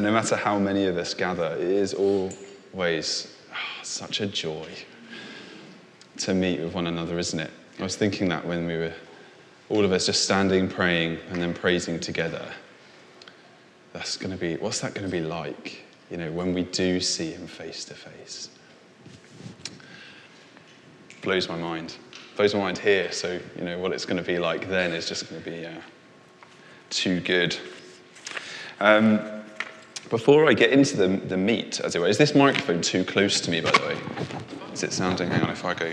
No matter how many of us gather, it is always oh, such a joy to meet with one another, isn't it? I was thinking that when we were all of us just standing, praying, and then praising together. That's going to be, what's that going to be like, you know, when we do see him face to face? Blows my mind. Blows my mind here, so, you know, what it's going to be like then is just going to be uh, too good. Um, before I get into the, the meat, as it were, is this microphone too close to me, by the way? Is it sounding? Hang on, if I go.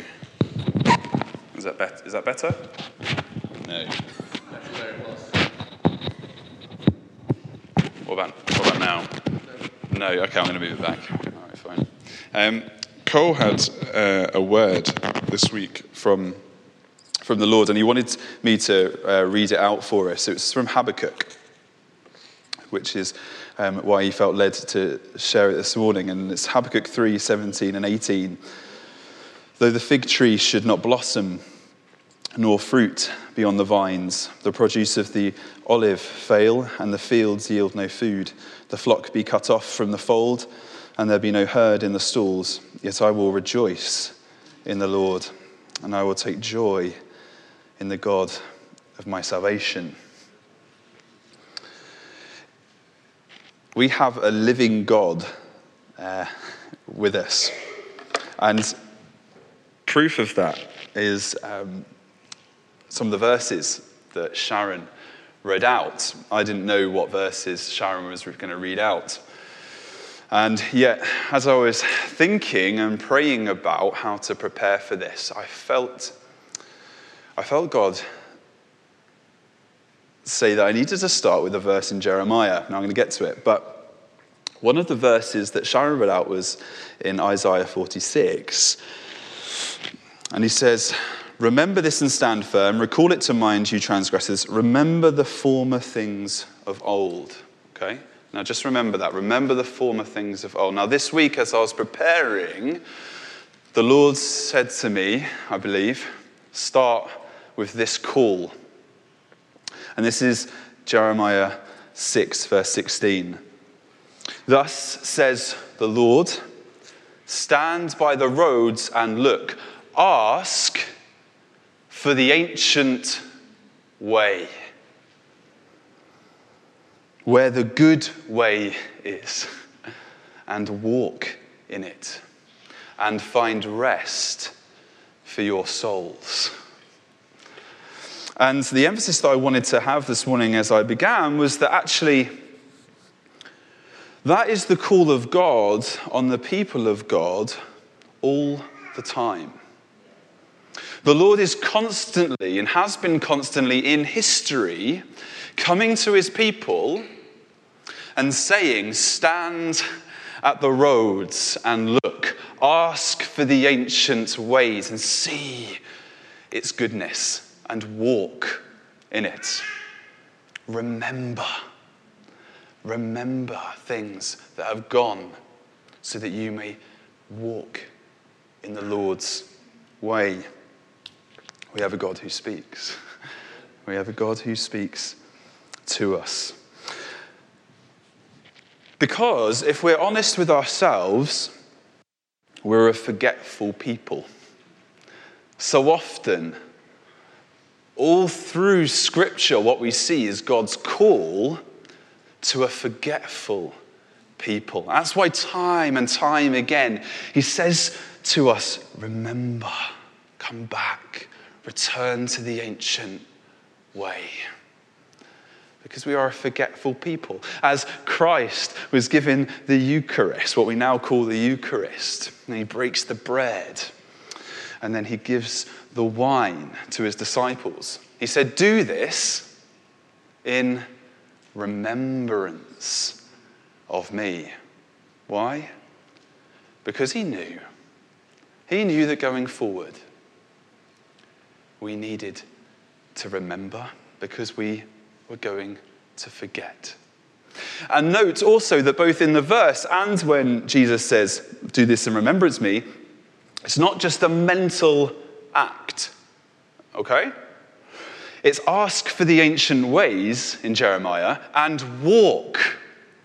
Is that, bet- is that better? No. What about, what about now? No, okay, I'm going to move it back. All right, fine. Um, Cole had uh, a word this week from, from the Lord, and he wanted me to uh, read it out for us. It was from Habakkuk, which is um, why he felt led to share it this morning. And it's Habakkuk 3 17 and 18. Though the fig tree should not blossom, nor fruit be on the vines, the produce of the olive fail, and the fields yield no food, the flock be cut off from the fold, and there be no herd in the stalls, yet I will rejoice in the Lord, and I will take joy in the God of my salvation. We have a living God uh, with us. And proof of that is um, some of the verses that Sharon read out. I didn't know what verses Sharon was going to read out. And yet, as I was thinking and praying about how to prepare for this, I felt, I felt God say that I needed to start with a verse in Jeremiah. Now I'm going to get to it, but one of the verses that Sharon read out was in Isaiah 46. And he says, Remember this and stand firm. Recall it to mind, you transgressors. Remember the former things of old. Okay? Now just remember that. Remember the former things of old. Now, this week, as I was preparing, the Lord said to me, I believe, start with this call. And this is Jeremiah 6, verse 16. Thus says the Lord Stand by the roads and look. Ask for the ancient way, where the good way is, and walk in it, and find rest for your souls. And the emphasis that I wanted to have this morning as I began was that actually, that is the call of God on the people of God all the time. The Lord is constantly and has been constantly in history coming to his people and saying, Stand at the roads and look, ask for the ancient ways and see its goodness and walk in it. Remember, remember things that have gone so that you may walk in the Lord's way. We have a God who speaks. We have a God who speaks to us. Because if we're honest with ourselves, we're a forgetful people. So often, all through Scripture, what we see is God's call to a forgetful people. That's why, time and time again, He says to us, Remember, come back, return to the ancient way. Because we are a forgetful people. As Christ was given the Eucharist, what we now call the Eucharist, and He breaks the bread and then He gives the wine to his disciples. He said, Do this in remembrance of me. Why? Because he knew. He knew that going forward, we needed to remember because we were going to forget. And note also that both in the verse and when Jesus says, Do this in remembrance of me, it's not just a mental act, okay? It's ask for the ancient ways in Jeremiah and walk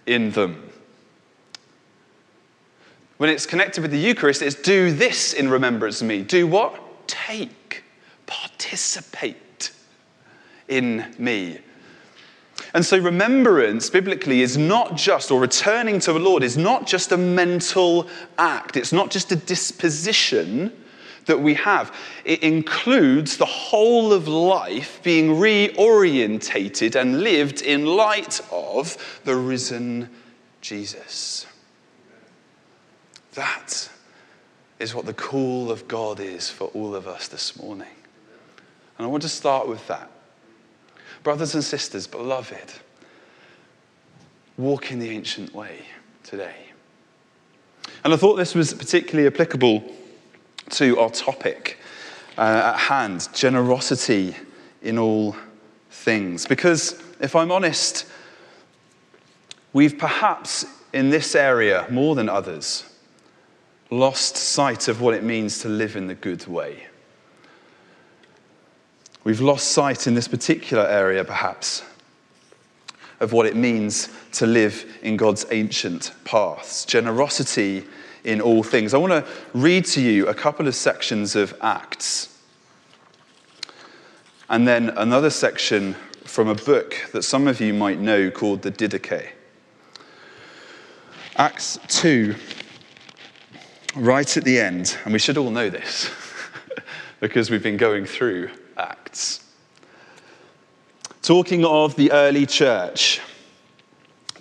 in them. When it's connected with the Eucharist, it's do this in remembrance of me. Do what? Take, participate in me. And so, remembrance biblically is not just, or returning to the Lord is not just a mental act, it's not just a disposition that we have. It includes the whole of life being reorientated and lived in light of the risen Jesus. That is what the call of God is for all of us this morning. And I want to start with that. Brothers and sisters, beloved, walk in the ancient way today. And I thought this was particularly applicable to our topic uh, at hand generosity in all things. Because if I'm honest, we've perhaps in this area, more than others, lost sight of what it means to live in the good way. We've lost sight in this particular area, perhaps, of what it means to live in God's ancient paths. Generosity in all things. I want to read to you a couple of sections of Acts, and then another section from a book that some of you might know called the Didache. Acts 2, right at the end, and we should all know this because we've been going through Acts. Talking of the early church,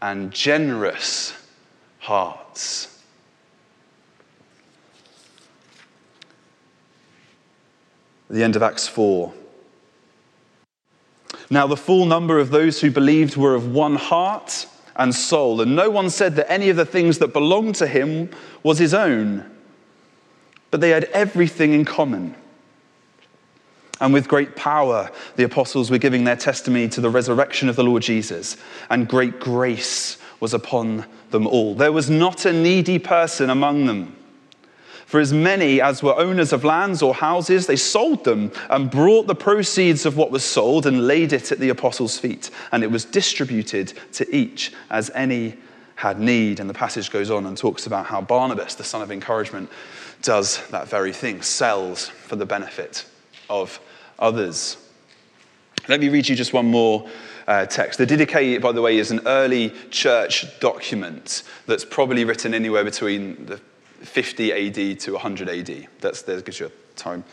and generous hearts. the end of Acts 4. Now, the full number of those who believed were of one heart and soul, and no one said that any of the things that belonged to him was his own, but they had everything in common. And with great power, the apostles were giving their testimony to the resurrection of the Lord Jesus, and great grace was upon them all. There was not a needy person among them. For as many as were owners of lands or houses, they sold them and brought the proceeds of what was sold and laid it at the apostles' feet. And it was distributed to each as any had need. And the passage goes on and talks about how Barnabas, the son of encouragement, does that very thing, sells for the benefit of others. Let me read you just one more uh, text. The Didache, by the way, is an early church document that's probably written anywhere between the 50 AD to 100 AD. That's, that gives you a time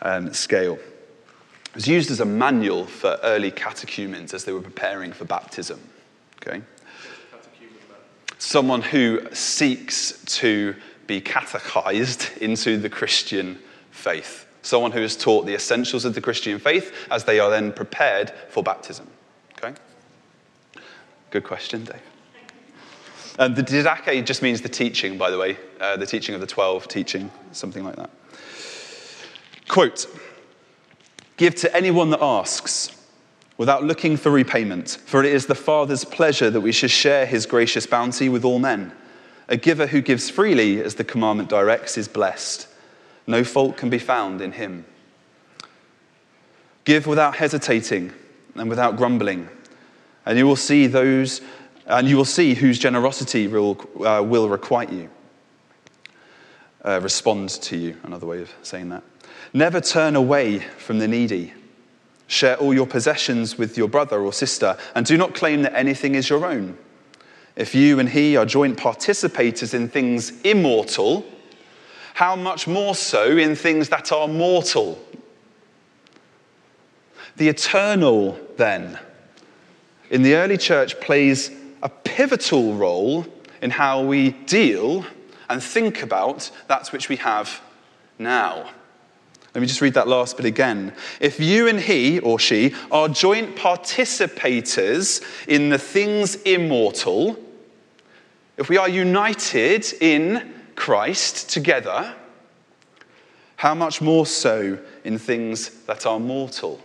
um, scale. It was used as a manual for early catechumens as they were preparing for baptism. Okay? Someone who seeks to be catechized into the Christian faith someone who is taught the essentials of the Christian faith as they are then prepared for baptism. Okay? Good question, Dave. And the didache just means the teaching, by the way, uh, the teaching of the 12 teaching, something like that. Quote Give to anyone that asks without looking for repayment, for it is the Father's pleasure that we should share his gracious bounty with all men. A giver who gives freely, as the commandment directs, is blessed. No fault can be found in him. Give without hesitating and without grumbling, and you will see those, and you will see whose generosity will, uh, will requite you. Uh, respond to you, another way of saying that. Never turn away from the needy. Share all your possessions with your brother or sister, and do not claim that anything is your own. If you and he are joint participators in things immortal, how much more so in things that are mortal? The eternal, then, in the early church plays a pivotal role in how we deal and think about that which we have now. Let me just read that last bit again. If you and he or she are joint participators in the things immortal, if we are united in Christ together, how much more so in things that are mortal?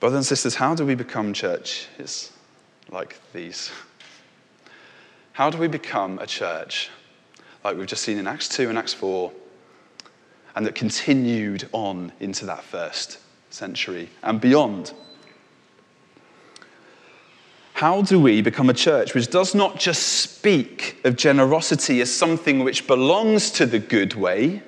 Brothers and sisters, how do we become churches like these? How do we become a church like we've just seen in Acts 2 and Acts 4 and that continued on into that first century and beyond? How do we become a church which does not just speak of generosity as something which belongs to the good way,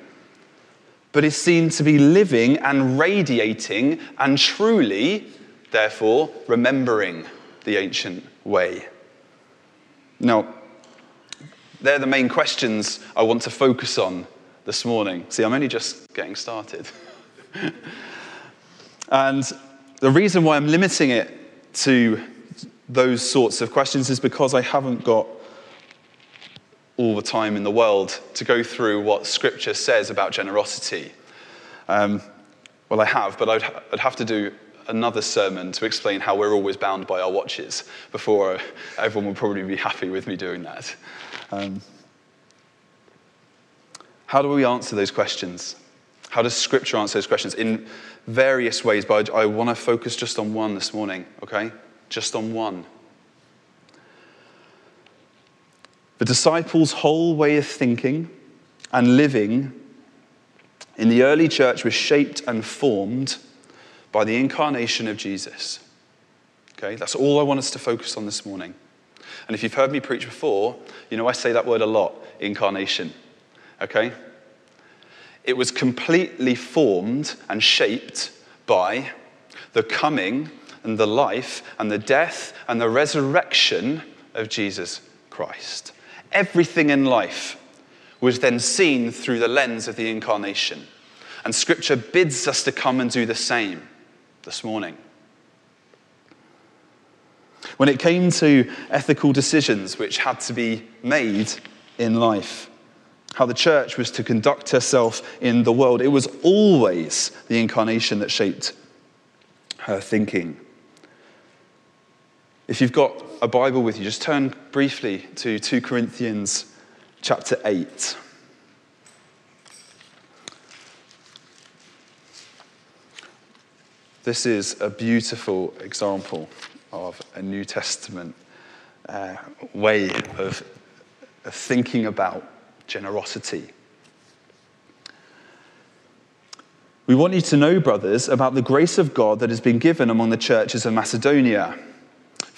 but is seen to be living and radiating and truly, therefore, remembering the ancient way? Now, they're the main questions I want to focus on this morning. See, I'm only just getting started. and the reason why I'm limiting it to those sorts of questions is because I haven't got all the time in the world to go through what Scripture says about generosity. Um, well, I have, but I'd, I'd have to do another sermon to explain how we're always bound by our watches before everyone will probably be happy with me doing that. Um, how do we answer those questions? How does Scripture answer those questions? In various ways, but I, I want to focus just on one this morning, okay? Just on one. The disciples' whole way of thinking and living in the early church was shaped and formed by the incarnation of Jesus. Okay, that's all I want us to focus on this morning. And if you've heard me preach before, you know I say that word a lot incarnation. Okay? It was completely formed and shaped by the coming and the life and the death and the resurrection of Jesus Christ. Everything in life was then seen through the lens of the incarnation. And scripture bids us to come and do the same this morning. When it came to ethical decisions which had to be made in life, how the church was to conduct herself in the world, it was always the incarnation that shaped her thinking. If you've got a Bible with you, just turn briefly to 2 Corinthians chapter 8. This is a beautiful example of a New Testament uh, way of, of thinking about generosity. We want you to know, brothers, about the grace of God that has been given among the churches of Macedonia.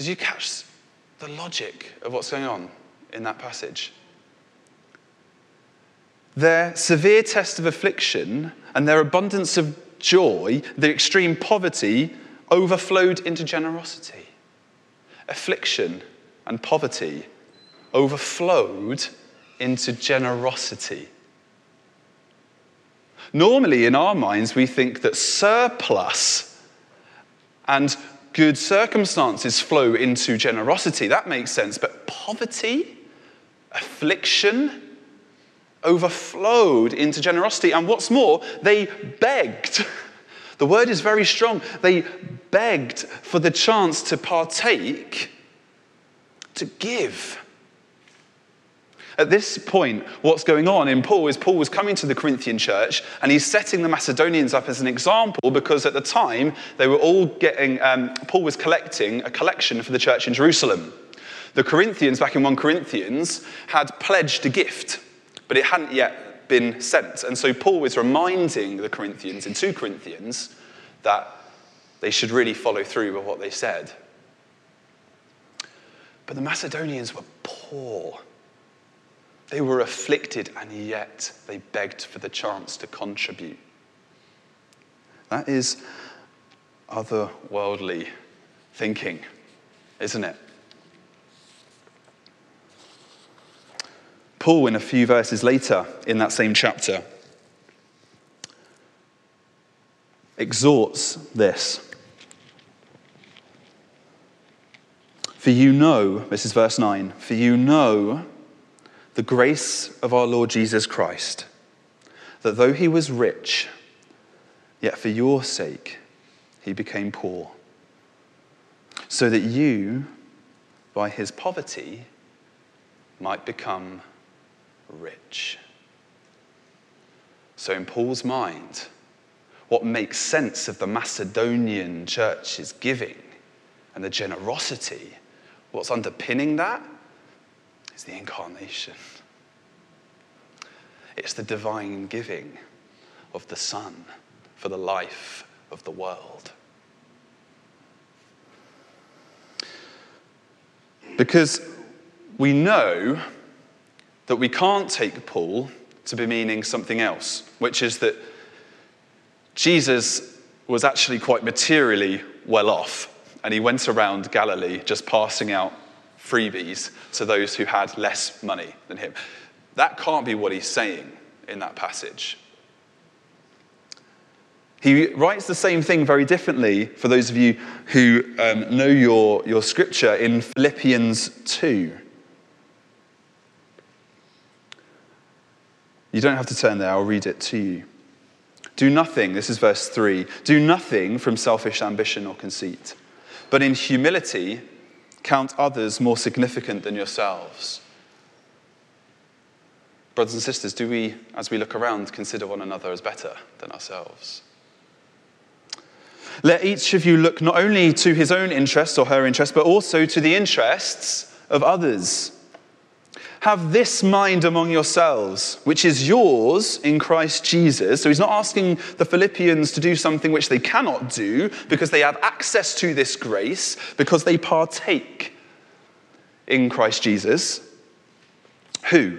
Did you catch the logic of what's going on in that passage? Their severe test of affliction and their abundance of joy, the extreme poverty, overflowed into generosity affliction and poverty overflowed into generosity. Normally, in our minds, we think that surplus and good circumstances flow into generosity. That makes sense. But poverty, affliction, overflowed into generosity. And what's more, they begged. The word is very strong. They begged for the chance to partake, to give. At this point, what's going on in Paul is Paul was coming to the Corinthian church and he's setting the Macedonians up as an example because at the time they were all getting, um, Paul was collecting a collection for the church in Jerusalem. The Corinthians, back in 1 Corinthians, had pledged a gift, but it hadn't yet been sent. And so Paul was reminding the Corinthians in 2 Corinthians that they should really follow through with what they said. But the Macedonians were poor. They were afflicted, and yet they begged for the chance to contribute. That is otherworldly thinking, isn't it? Paul, in a few verses later in that same chapter, exhorts this. For you know, this is verse 9, for you know the grace of our Lord Jesus Christ, that though he was rich, yet for your sake he became poor, so that you, by his poverty, might become rich. So, in Paul's mind, what makes sense of the Macedonian church's giving and the generosity, what's underpinning that is the incarnation. It's the divine giving of the Son for the life of the world. Because we know that we can't take Paul to be meaning something else, which is that Jesus was actually quite materially well off, and he went around Galilee just passing out freebies to those who had less money than him. That can't be what he's saying in that passage. He writes the same thing very differently for those of you who um, know your, your scripture in Philippians 2. You don't have to turn there, I'll read it to you. Do nothing, this is verse 3 do nothing from selfish ambition or conceit, but in humility count others more significant than yourselves. Brothers and sisters, do we, as we look around, consider one another as better than ourselves? Let each of you look not only to his own interests or her interests, but also to the interests of others. Have this mind among yourselves, which is yours in Christ Jesus. So he's not asking the Philippians to do something which they cannot do because they have access to this grace, because they partake in Christ Jesus. Who,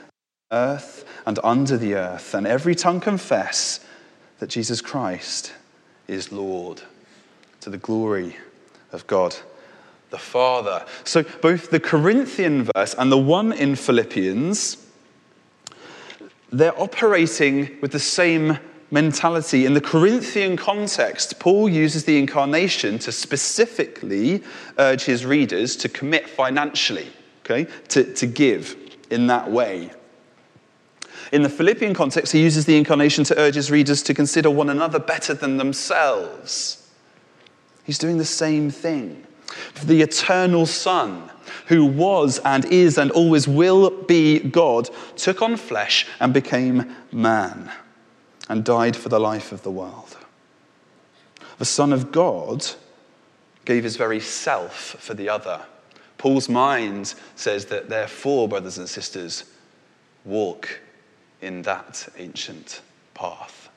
earth, and under the earth, and every tongue confess that Jesus Christ is Lord to the glory of God the Father. So, both the Corinthian verse and the one in Philippians, they're operating with the same mentality. In the Corinthian context, Paul uses the incarnation to specifically urge his readers to commit financially, okay, to, to give in that way. In the Philippian context, he uses the incarnation to urge his readers to consider one another better than themselves. He's doing the same thing. The eternal Son, who was and is and always will be God, took on flesh and became man and died for the life of the world. The Son of God gave his very self for the other. Paul's mind says that, therefore, brothers and sisters, walk in that ancient path,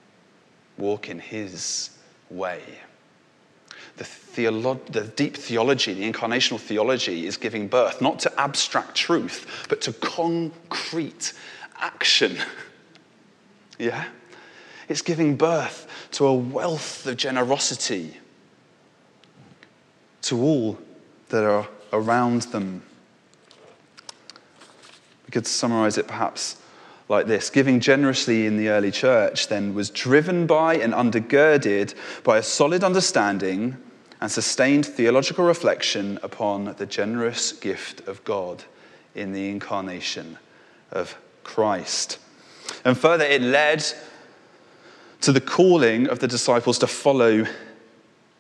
walk in his way the, theolo- the deep theology, the incarnational theology, is giving birth not to abstract truth, but to concrete action. yeah? It's giving birth to a wealth of generosity to all that are around them. We could summarize it perhaps like this Giving generously in the early church then was driven by and undergirded by a solid understanding and sustained theological reflection upon the generous gift of God in the incarnation of Christ. And further, it led to the calling of the disciples to follow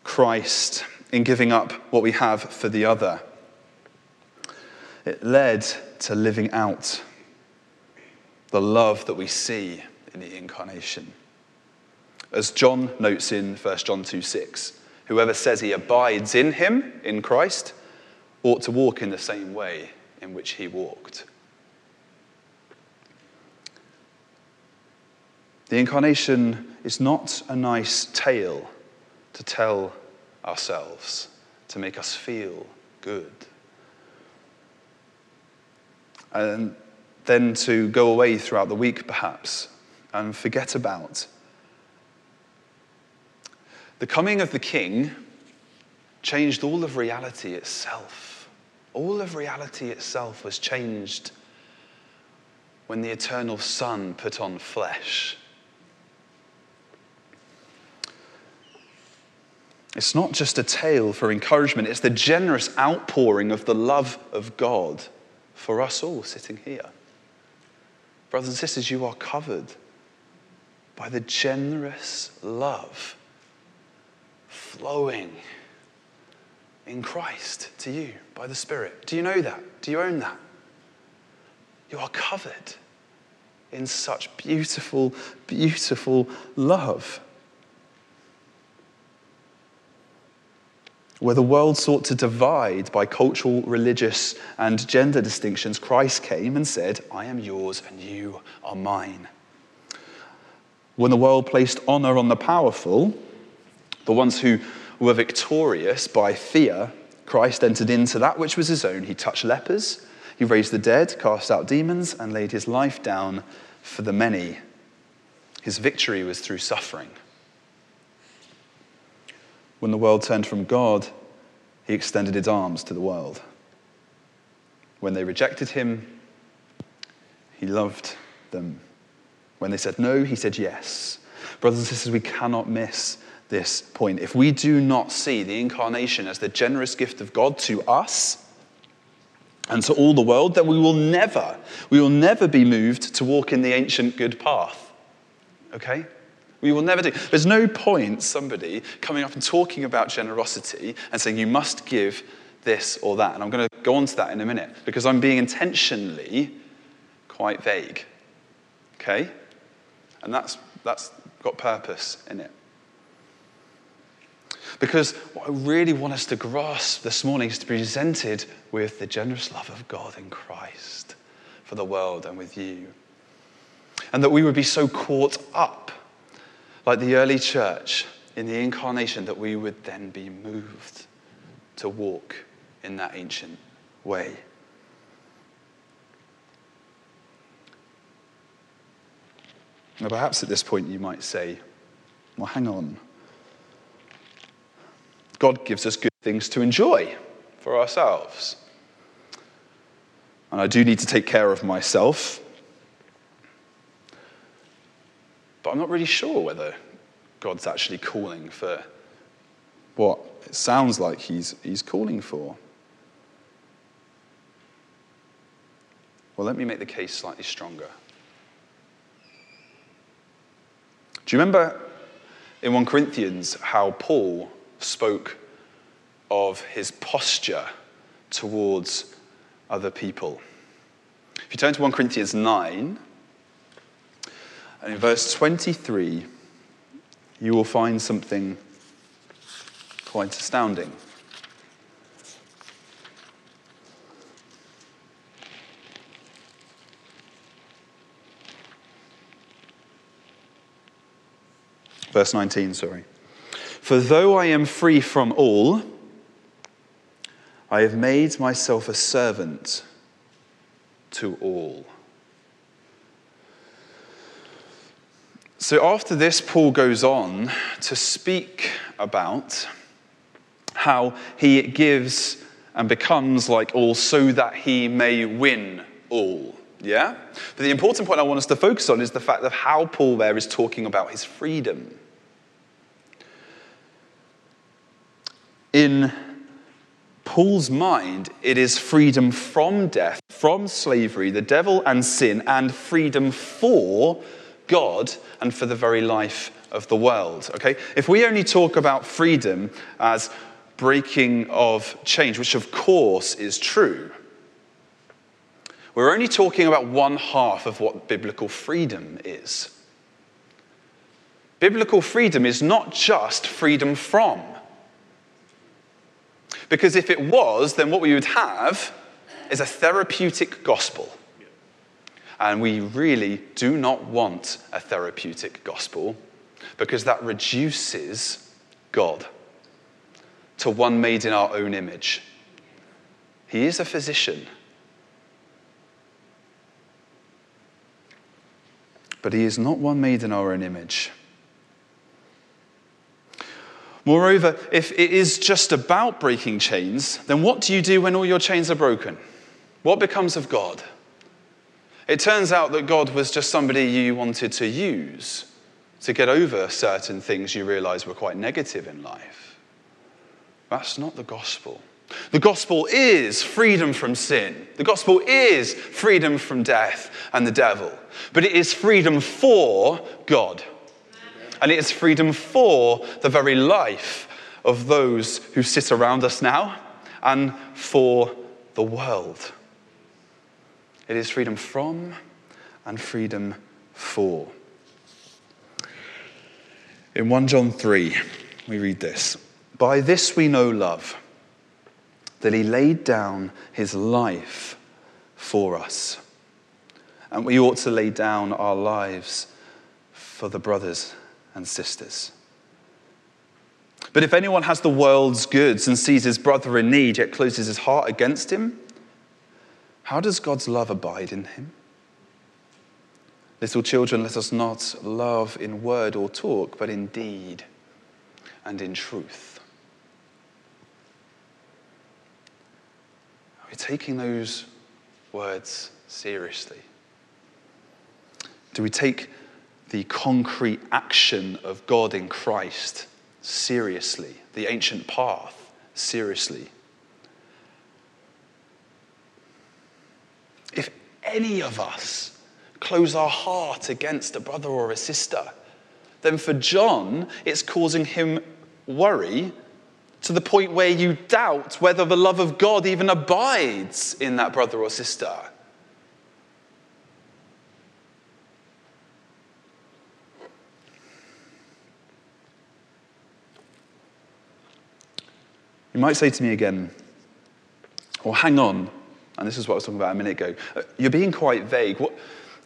Christ in giving up what we have for the other. It led to living out the love that we see in the incarnation. As John notes in 1 John 2 6, whoever says he abides in him, in Christ, ought to walk in the same way in which he walked. The incarnation is not a nice tale to tell ourselves, to make us feel good. And then to go away throughout the week, perhaps, and forget about. The coming of the King changed all of reality itself. All of reality itself was changed when the eternal Son put on flesh. It's not just a tale for encouragement, it's the generous outpouring of the love of God for us all sitting here. Brothers and sisters, you are covered by the generous love flowing in Christ to you by the Spirit. Do you know that? Do you own that? You are covered in such beautiful, beautiful love. Where the world sought to divide by cultural, religious, and gender distinctions, Christ came and said, I am yours and you are mine. When the world placed honor on the powerful, the ones who were victorious by fear, Christ entered into that which was his own. He touched lepers, he raised the dead, cast out demons, and laid his life down for the many. His victory was through suffering. When the world turned from God, he extended his arms to the world. When they rejected him, he loved them. When they said no, he said yes. Brothers and sisters, we cannot miss this point. If we do not see the incarnation as the generous gift of God to us and to all the world, then we will never, we will never be moved to walk in the ancient good path. Okay? We will never do. There's no point somebody coming up and talking about generosity and saying you must give this or that. And I'm going to go on to that in a minute because I'm being intentionally quite vague. Okay? And that's, that's got purpose in it. Because what I really want us to grasp this morning is to be presented with the generous love of God in Christ for the world and with you. And that we would be so caught up like the early church in the incarnation, that we would then be moved to walk in that ancient way. Now, perhaps at this point you might say, well, hang on. God gives us good things to enjoy for ourselves. And I do need to take care of myself. But I'm not really sure whether God's actually calling for what it sounds like he's, he's calling for. Well, let me make the case slightly stronger. Do you remember in 1 Corinthians how Paul spoke of his posture towards other people? If you turn to 1 Corinthians 9, and in verse 23, you will find something quite astounding. Verse 19, sorry. For though I am free from all, I have made myself a servant to all So after this, Paul goes on to speak about how he gives and becomes like all so that he may win all. Yeah? But the important point I want us to focus on is the fact of how Paul there is talking about his freedom. In Paul's mind, it is freedom from death, from slavery, the devil and sin, and freedom for God and for the very life of the world. Okay? If we only talk about freedom as breaking of change, which of course is true, we're only talking about one half of what biblical freedom is. Biblical freedom is not just freedom from. Because if it was, then what we would have is a therapeutic gospel And we really do not want a therapeutic gospel because that reduces God to one made in our own image. He is a physician, but he is not one made in our own image. Moreover, if it is just about breaking chains, then what do you do when all your chains are broken? What becomes of God? It turns out that God was just somebody you wanted to use to get over certain things you realize were quite negative in life. That's not the gospel. The gospel is freedom from sin. The gospel is freedom from death and the devil. But it is freedom for God. And it is freedom for the very life of those who sit around us now and for the world. It is freedom from and freedom for. In 1 John 3, we read this By this we know love, that he laid down his life for us. And we ought to lay down our lives for the brothers and sisters. But if anyone has the world's goods and sees his brother in need, yet closes his heart against him, how does God's love abide in him? Little children, let us not love in word or talk, but in deed and in truth. Are we taking those words seriously? Do we take the concrete action of God in Christ seriously, the ancient path seriously? If any of us close our heart against a brother or a sister, then for John, it's causing him worry to the point where you doubt whether the love of God even abides in that brother or sister. You might say to me again, well, hang on, and this is what I was talking about a minute ago. Uh, you're being quite vague. What,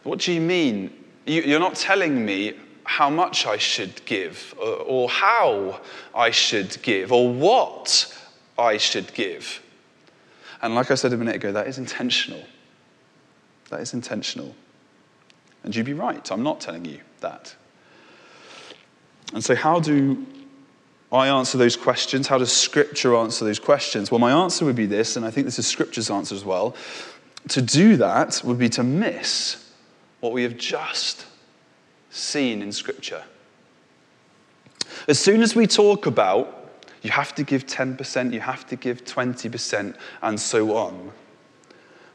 what do you mean? You, are not telling me how much I should give, or, or how I should give, or what I should give. And like I said a minute ago, that is intentional. That is intentional. And you'd be right, I'm not telling you that. And so, how do I answer those questions? How does Scripture answer those questions? Well, my answer would be this, and I think this is Scripture's answer as well. To do that would be to miss what we have just seen in Scripture. As soon as we talk about you have to give 10%, you have to give 20%, and so on,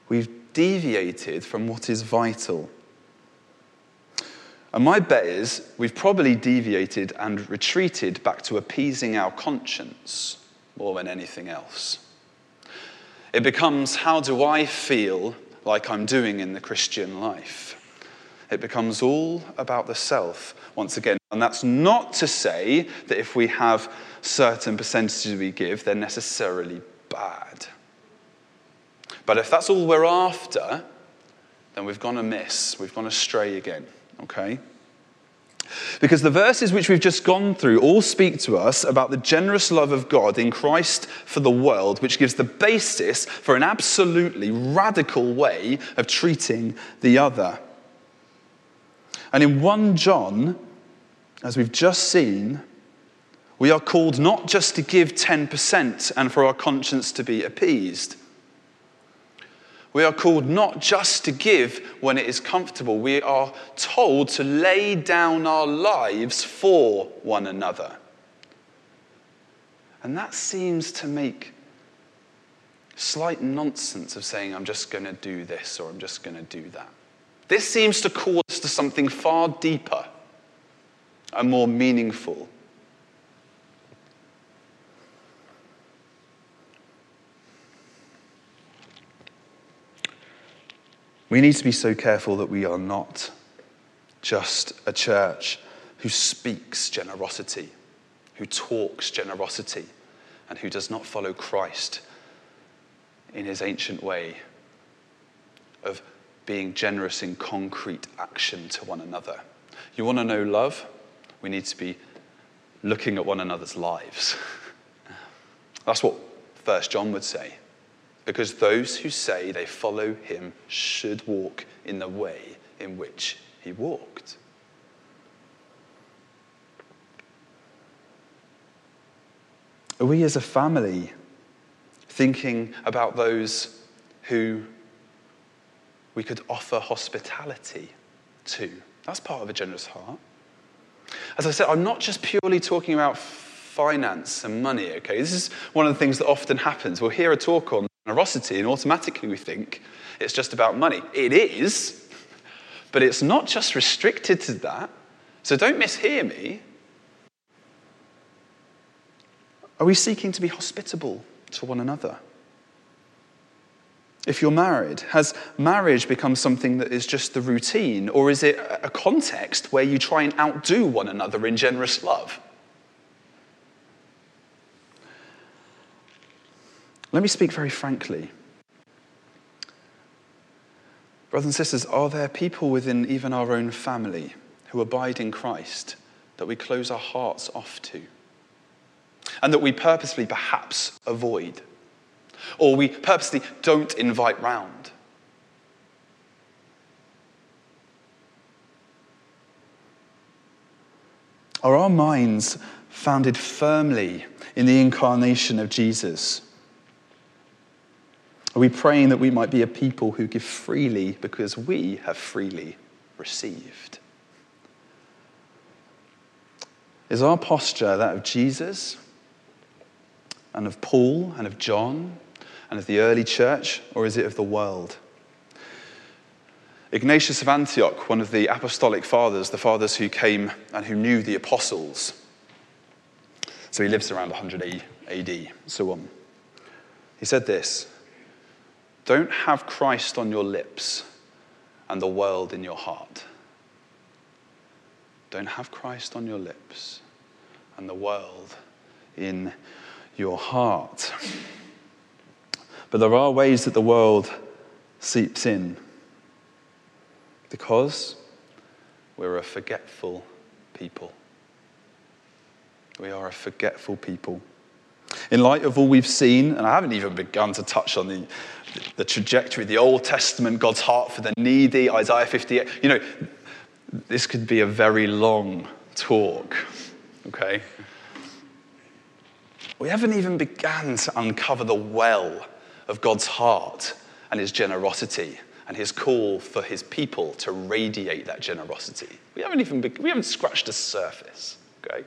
we've deviated from what is vital. And my bet is we've probably deviated and retreated back to appeasing our conscience more than anything else. It becomes how do I feel like I'm doing in the Christian life? It becomes all about the self once again. And that's not to say that if we have certain percentages we give, they're necessarily bad. But if that's all we're after, then we've gone amiss. We've gone astray again. Okay? Because the verses which we've just gone through all speak to us about the generous love of God in Christ for the world, which gives the basis for an absolutely radical way of treating the other. And in 1 John, as we've just seen, we are called not just to give 10% and for our conscience to be appeased. We are called not just to give when it is comfortable. We are told to lay down our lives for one another. And that seems to make slight nonsense of saying, I'm just going to do this or I'm just going to do that. This seems to call us to something far deeper and more meaningful. We need to be so careful that we are not just a church who speaks generosity, who talks generosity, and who does not follow Christ in his ancient way of being generous in concrete action to one another. You want to know love? We need to be looking at one another's lives. That's what First John would say. Because those who say they follow him should walk in the way in which he walked. Are we as a family thinking about those who we could offer hospitality to? That's part of a generous heart. As I said, I'm not just purely talking about finance and money, okay? This is one of the things that often happens. We'll hear a talk on generosity and automatically we think it's just about money. It is, but it's not just restricted to that. So don't mishear me. Are we seeking to be hospitable to one another? If you're married, has marriage become something that is just the routine, or is it a context where you try and outdo one another in generous love? Let me speak very frankly. Brothers and sisters, are there people within even our own family who abide in Christ that we close our hearts off to? And that we purposely perhaps avoid? Or we purposely don't invite round? Are our minds founded firmly in the incarnation of Jesus? Are we praying that we might be a people who give freely because we have freely received? Is our posture that of Jesus and of Paul and of John and of the early church, or is it of the world? Ignatius of Antioch, one of the apostolic fathers, the fathers who came and who knew the apostles, so he lives around 100 AD, so on. He said this don't have Christ on your lips and the world in your heart. Don't have Christ on your lips and the world in your heart. But there are ways that the world seeps in because we're a forgetful people. We are a forgetful people. In light of all we've seen, and I haven't even begun to touch on the, the trajectory, the Old Testament, God's heart for the needy, Isaiah 58, you know, this could be a very long talk, okay? We haven't even begun to uncover the well of God's heart and his generosity and his call for his people to radiate that generosity. We haven't even we haven't scratched the surface, okay?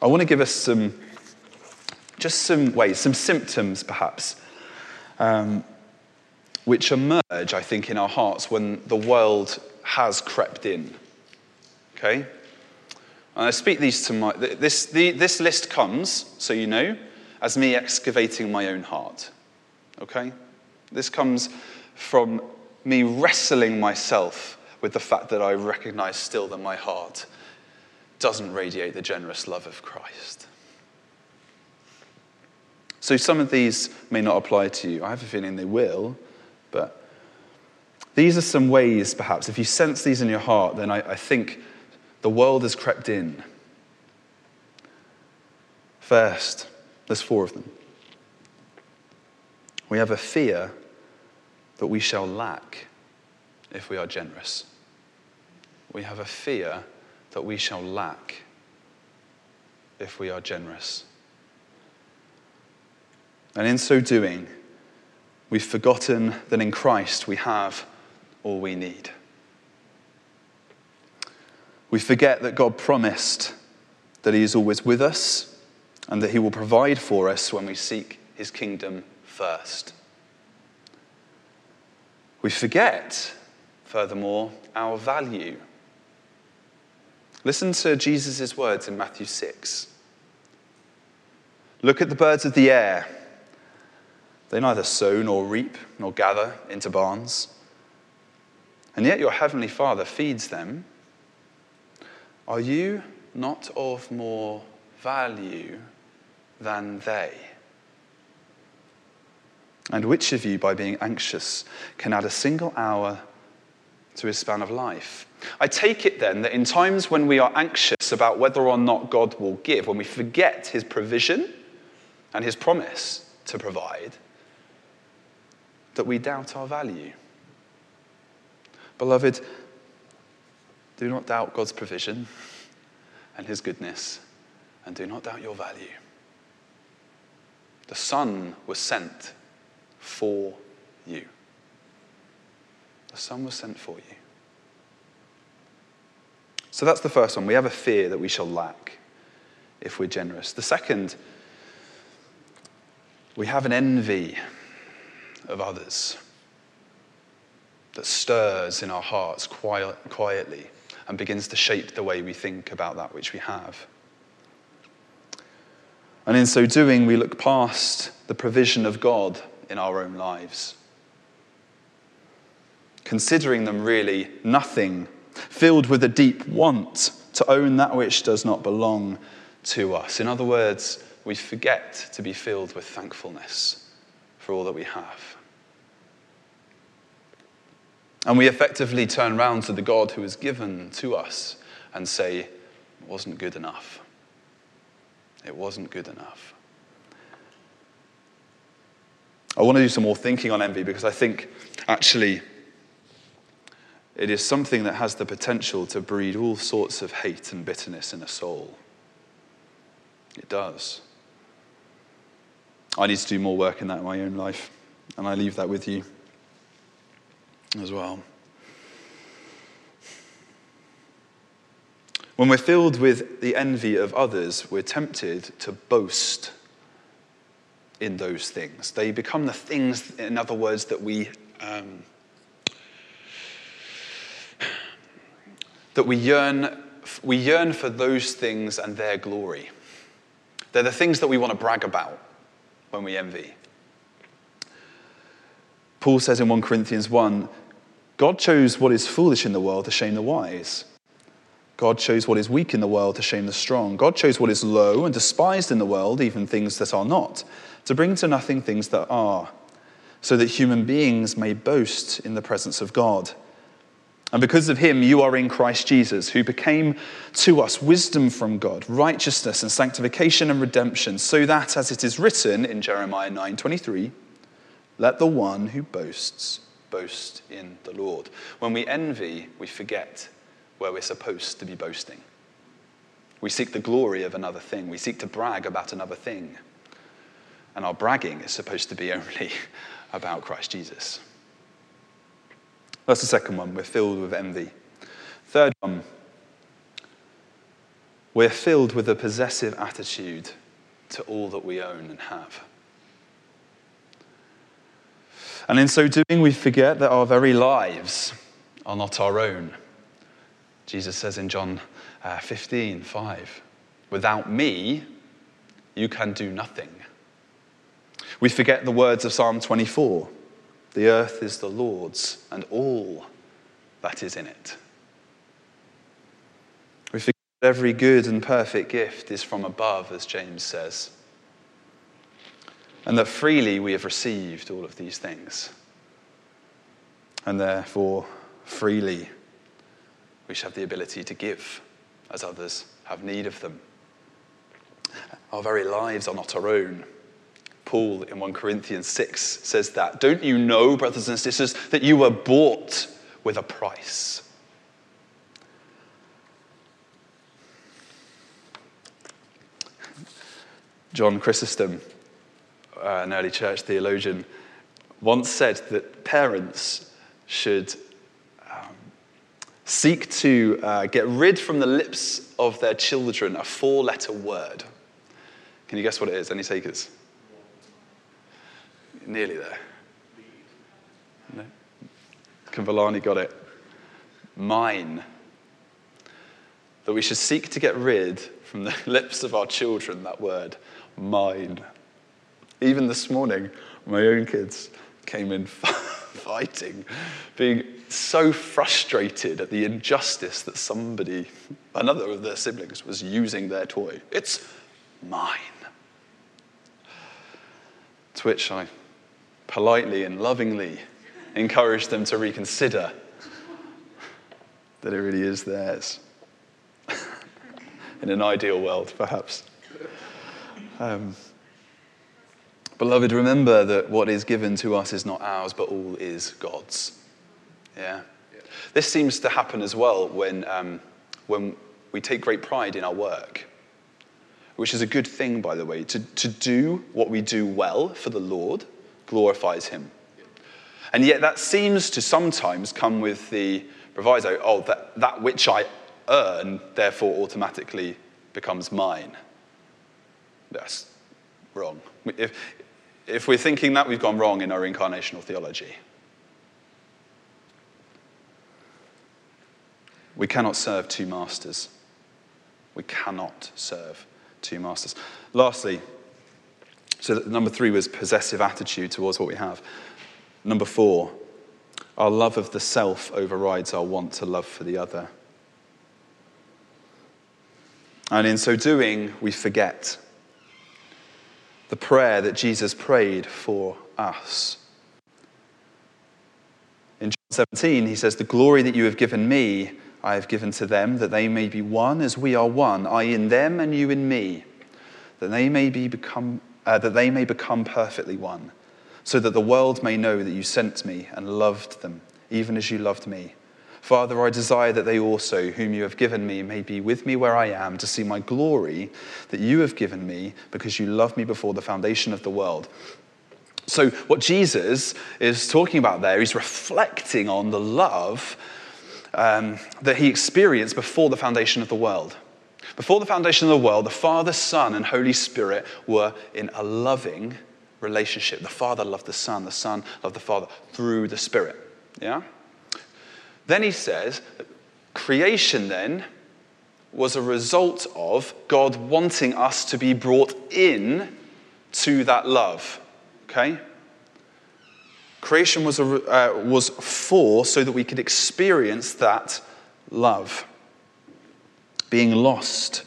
I want to give us some, just some ways, some symptoms perhaps, um, which emerge, I think, in our hearts when the world has crept in. Okay? And I speak these to my, this, the, this list comes, so you know, as me excavating my own heart. Okay? This comes from me wrestling myself with the fact that I recognize still that my heart doesn't radiate the generous love of Christ. So some of these may not apply to you. I have a feeling they will, but these are some ways, perhaps. If you sense these in your heart, then I, I think the world has crept in. First, there's four of them. We have a fear that we shall lack if we are generous. We have a fear that we shall lack if we are generous. And in so doing, we've forgotten that in Christ we have all we need. We forget that God promised that He is always with us and that He will provide for us when we seek His kingdom first. We forget, furthermore, our value Listen to Jesus' words in Matthew 6. Look at the birds of the air. They neither sow nor reap nor gather into barns, and yet your heavenly Father feeds them. Are you not of more value than they? And which of you, by being anxious, can add a single hour to his span of life? I take it then that in times when we are anxious about whether or not God will give, when we forget his provision and his promise to provide, that we doubt our value. Beloved, do not doubt God's provision and his goodness, and do not doubt your value. The Son was sent for you. The Son was sent for you. So that's the first one. We have a fear that we shall lack if we're generous. The second, we have an envy of others that stirs in our hearts quiet, quietly and begins to shape the way we think about that which we have. And in so doing, we look past the provision of God in our own lives. Considering them really nothing, filled with a deep want to own that which does not belong to us. In other words, we forget to be filled with thankfulness for all that we have. And we effectively turn round to the God who has given to us and say, It wasn't good enough. It wasn't good enough. I want to do some more thinking on envy because I think actually it is something that has the potential to breed all sorts of hate and bitterness in a soul. It does. I need to do more work in that in my own life, and I leave that with you as well. When we're filled with the envy of others, we're tempted to boast in those things. They become the things, in other words, that we. Um, that we yearn, we yearn for those things and their glory. They're the things that we want to brag about when we envy. Paul says in 1 Corinthians 1 God chose what is foolish in the world to shame the wise. God chose what is weak in the world to shame the strong. God chose what is low and despised in the world, even things that are not, to bring to nothing things that are, so that human beings may boast in the presence of God. And because of him, you are in Christ Jesus, who became to us wisdom from God, righteousness and sanctification and redemption, so that, as it is written in Jeremiah 9:23, let the one who boasts boast in the Lord. When we envy, we forget where we're supposed to be boasting. We seek the glory of another thing. We seek to brag about another thing. And our bragging is supposed to be only about Christ Jesus. That's the second one. We're filled with envy. Third one, we're filled with a possessive attitude to all that we own and have. And in so doing, we forget that our very lives are not our own. Jesus says in John uh, 15, 5, without me, you can do nothing. We forget the words of Psalm 24 the earth is the Lord's and all that is in it. We forget that every good and perfect gift is from above, as James says, and that freely we have received all of these things. And therefore, freely we shall have the ability to give as others have need of them. Our very lives are not our own. Paul in 1 Corinthians 6 says that. Don't you know, brothers and sisters, that you were bought with a price? John Chrysostom, uh, an early church theologian, once said that parents should seek to uh, get rid from the lips of their children a four letter word. Can you guess what it is? Any takers? Nearly there. No? Convalani got it. Mine. That we should seek to get rid from the lips of our children that word, mine. Even this morning, my own kids came in fighting, being so frustrated at the injustice that somebody, another of their siblings, was using their toy. It's mine. To which I politely and lovingly encourage them to reconsider that it really is theirs. In an ideal world, perhaps. Um, beloved, remember that what is given to us is not ours, but all is God's. Yeah? yeah. This seems to happen as well when, um, when we take great pride in our work, which is a good thing, by the way. To, to do what we do well for the Lord glorifies Him. And yet, that seems to sometimes come with the proviso oh, that, that which I earn, therefore, automatically becomes mine. That's wrong. If, if we're thinking that, we've gone wrong in our incarnational theology. We cannot serve two masters. We cannot serve two masters. Lastly, so number three was possessive attitude towards what we have. Number four, our love of the self overrides our want to love for the other. And in so doing, we forget the prayer that Jesus prayed for us. In John 17, he says, The glory that you have given me, I have given to them, that they may be one as we are one, I in them and you in me, that they may, be become, uh, that they may become perfectly one so that the world may know that you sent me and loved them, even as you loved me. Father, I desire that they also, whom you have given me, may be with me where I am to see my glory that you have given me because you loved me before the foundation of the world. So, what Jesus is talking about there, he's reflecting on the love um, that he experienced before the foundation of the world. Before the foundation of the world, the Father, Son, and Holy Spirit were in a loving relationship. The Father loved the Son, the Son loved the Father through the Spirit. Yeah? Then he says, creation then was a result of God wanting us to be brought in to that love. Okay? Creation was, a, uh, was for so that we could experience that love. Being lost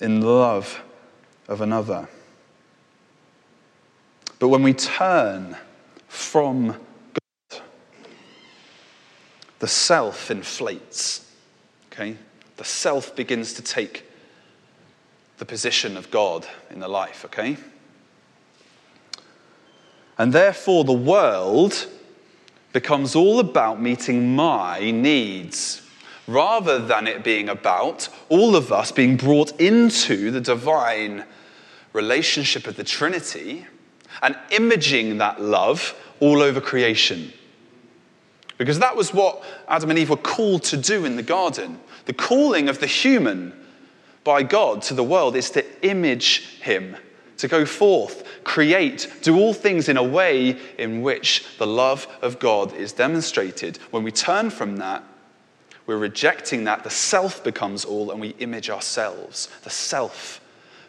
in the love of another. But when we turn from the self inflates. Okay? The self begins to take the position of God in the life, okay? And therefore, the world becomes all about meeting my needs rather than it being about all of us being brought into the divine relationship of the Trinity and imaging that love all over creation. Because that was what Adam and Eve were called to do in the garden. The calling of the human by God to the world is to image him, to go forth, create, do all things in a way in which the love of God is demonstrated. When we turn from that, we're rejecting that. The self becomes all, and we image ourselves. The self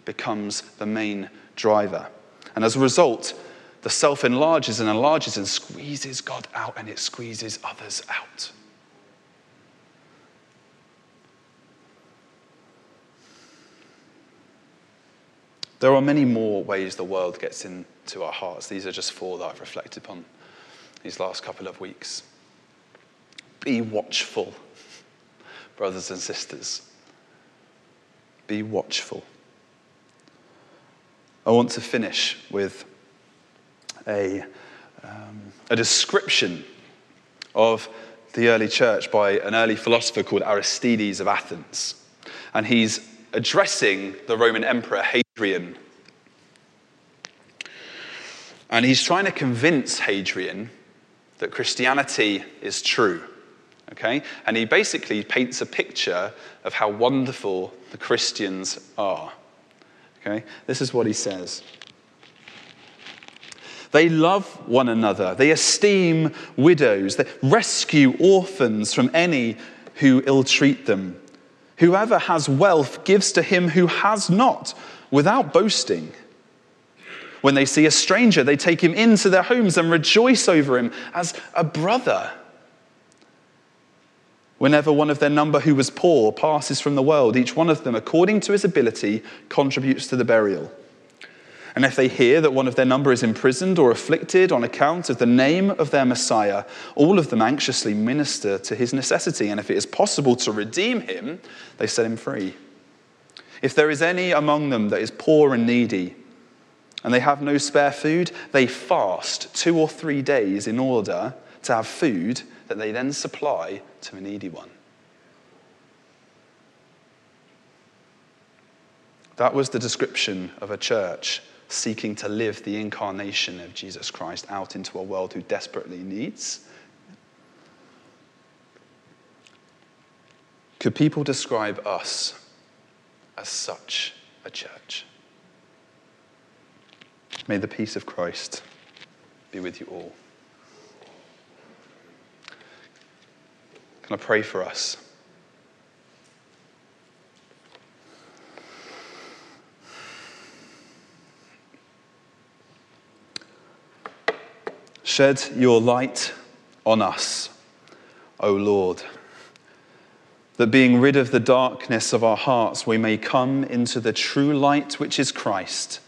becomes the main driver. And as a result, the self enlarges and enlarges and squeezes God out and it squeezes others out. There are many more ways the world gets into our hearts. These are just four that I've reflected upon these last couple of weeks. Be watchful, brothers and sisters. Be watchful. I want to finish with a, um, a description of the early church by an early philosopher called Aristides of Athens. And he's addressing the Roman Emperor Hadrian. And he's trying to convince Hadrian that Christianity is true. Okay? And he basically paints a picture of how wonderful the Christians are. Okay? This is what he says. They love one another. They esteem widows. They rescue orphans from any who ill treat them. Whoever has wealth gives to him who has not without boasting. When they see a stranger, they take him into their homes and rejoice over him as a brother. Whenever one of their number who was poor passes from the world, each one of them, according to his ability, contributes to the burial. And if they hear that one of their number is imprisoned or afflicted on account of the name of their Messiah, all of them anxiously minister to his necessity. And if it is possible to redeem him, they set him free. If there is any among them that is poor and needy, and they have no spare food, they fast two or three days in order to have food that they then supply to a needy one. That was the description of a church seeking to live the incarnation of Jesus Christ out into a world who desperately needs. Could people describe us as such a church? May the peace of Christ be with you all. Can I pray for us? Shed your light on us, O Lord, that being rid of the darkness of our hearts, we may come into the true light which is Christ,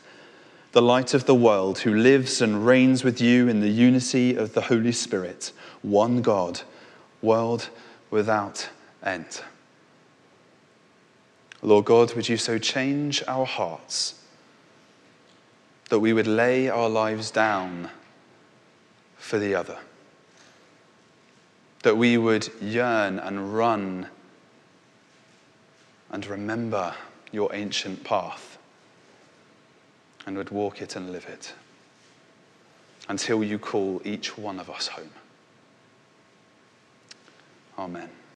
the light of the world, who lives and reigns with you in the unity of the Holy Spirit, one God, world without end. Lord God, would you so change our hearts that we would lay our lives down for the other. That we would yearn and run and remember your ancient path and would walk it and live it until you call each one of us home. Amen.